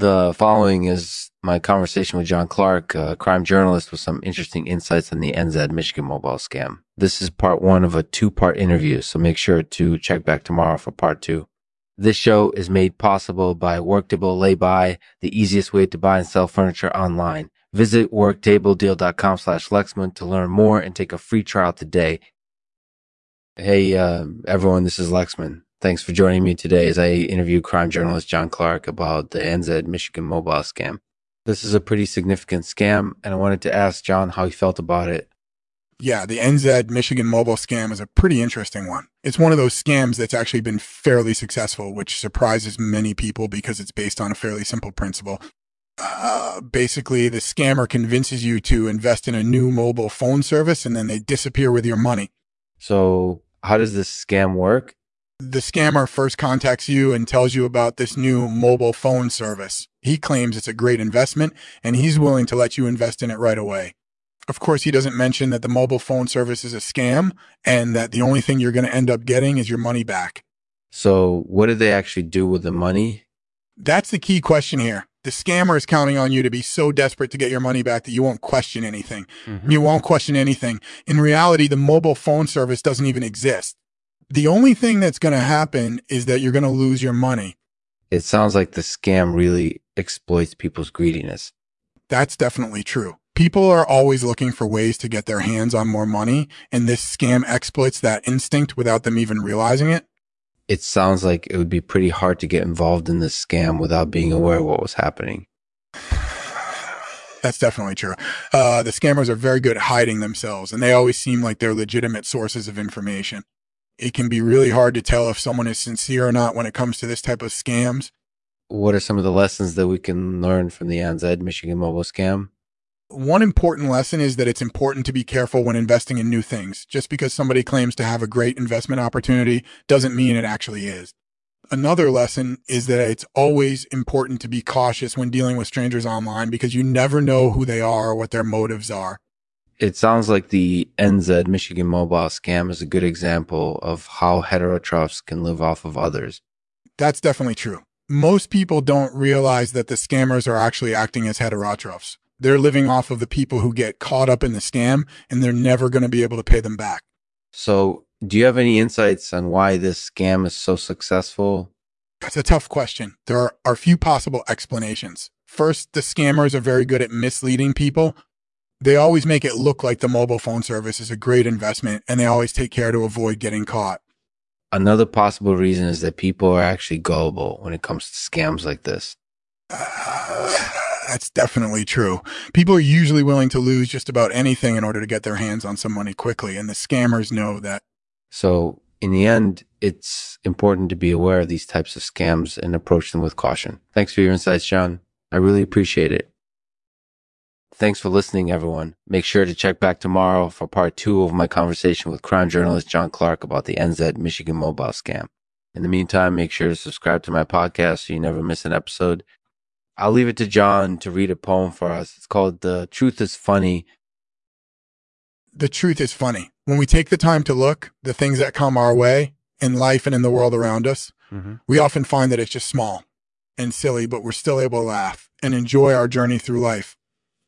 The following is my conversation with John Clarke, a crime journalist with some interesting insights on the Enzed Michigan mobile scam. This is part one of a two part interview, so make sure to check back tomorrow for part two. This show is made possible by Worktable Lay-By, the easiest way to buy and sell furniture online. Visit worktabledeal.com slash Lexman to learn more and take a free trial today. Hey, uh, everyone, this is Lexman. Thanks for joining me today as I interview crime journalist John Clarke about the Enzed Michigan mobile scam. This is a pretty significant scam, and I wanted to ask John how he felt about it yeah, the Enzed Michigan mobile scam is a pretty interesting one. It's one of those scams that's actually been fairly successful, which surprises many people because it's based on a fairly simple principle. Uh, basically, the scammer convinces you to invest in a new mobile phone service and then they disappear with your money. So, how does this scam work? The scammer first contacts you and tells you about this new mobile phone service. He claims it's a great investment and he's willing to let you invest in it right away. Of course, he doesn't mention that the mobile phone service is a scam and that the only thing you're going to end up getting is your money back. So, what do they actually do with the money? That's the key question here. The scammer is counting on you to be so desperate to get your money back that you won't question anything. Mm-hmm. You won't question anything. In reality, the mobile phone service doesn't even exist. The only thing that's going to happen is that you're going to lose your money. It sounds like the scam really exploits people's greediness. That's definitely true people are always looking for ways to get their hands on more money, and this scam exploits that instinct without them even realizing it. It sounds like it would be pretty hard to get involved in this scam without being aware of what was happening. That's definitely true. Uh, the scammers are very good at hiding themselves, and they always seem like they're legitimate sources of information. It can be really hard to tell if someone is sincere or not when it comes to this type of scams. What are some of the lessons that we can learn from the Enzed Michigan mobile scam? One important lesson is that it's important to be careful when investing in new things. Just because somebody claims to have a great investment opportunity doesn't mean it actually is. Another lesson is that it's always important to be cautious when dealing with strangers online because you never know who they are or what their motives are. It sounds like the Enzed Michigan mobile scam is a good example of how heterotrophs can live off of others. That's definitely true. Most people don't realize that the scammers are actually acting as heterotrophs. They're living off of the people who get caught up in the scam and they're never going to be able to pay them back. So, do you have any insights on why this scam is so successful? That's a tough question. There are, are few possible explanations. First, the scammers are very good at misleading people. They always make it look like the mobile phone service is a great investment and they always take care to avoid getting caught. Another possible reason is that people are actually gullible when it comes to scams like this. Uh, that's definitely true. People are usually willing to lose just about anything in order to get their hands on some money quickly, and the scammers know that. So, in the end, it's important to be aware of these types of scams and approach them with caution. Thanks for your insights, John. I really appreciate it. Thanks for listening, everyone. Make sure to check back tomorrow for part two of my conversation with crime journalist John Clarke about the Enzed Michigan mobile scam. In the meantime, make sure to subscribe to my podcast so you never miss an episode I'll leave it to John to read a poem for us. It's called The Truth is Funny. The truth is funny. When we take the time to look, the things that come our way in life and in the world around us, mm-hmm. we often find that it's just small and silly, but we're still able to laugh and enjoy our journey through life.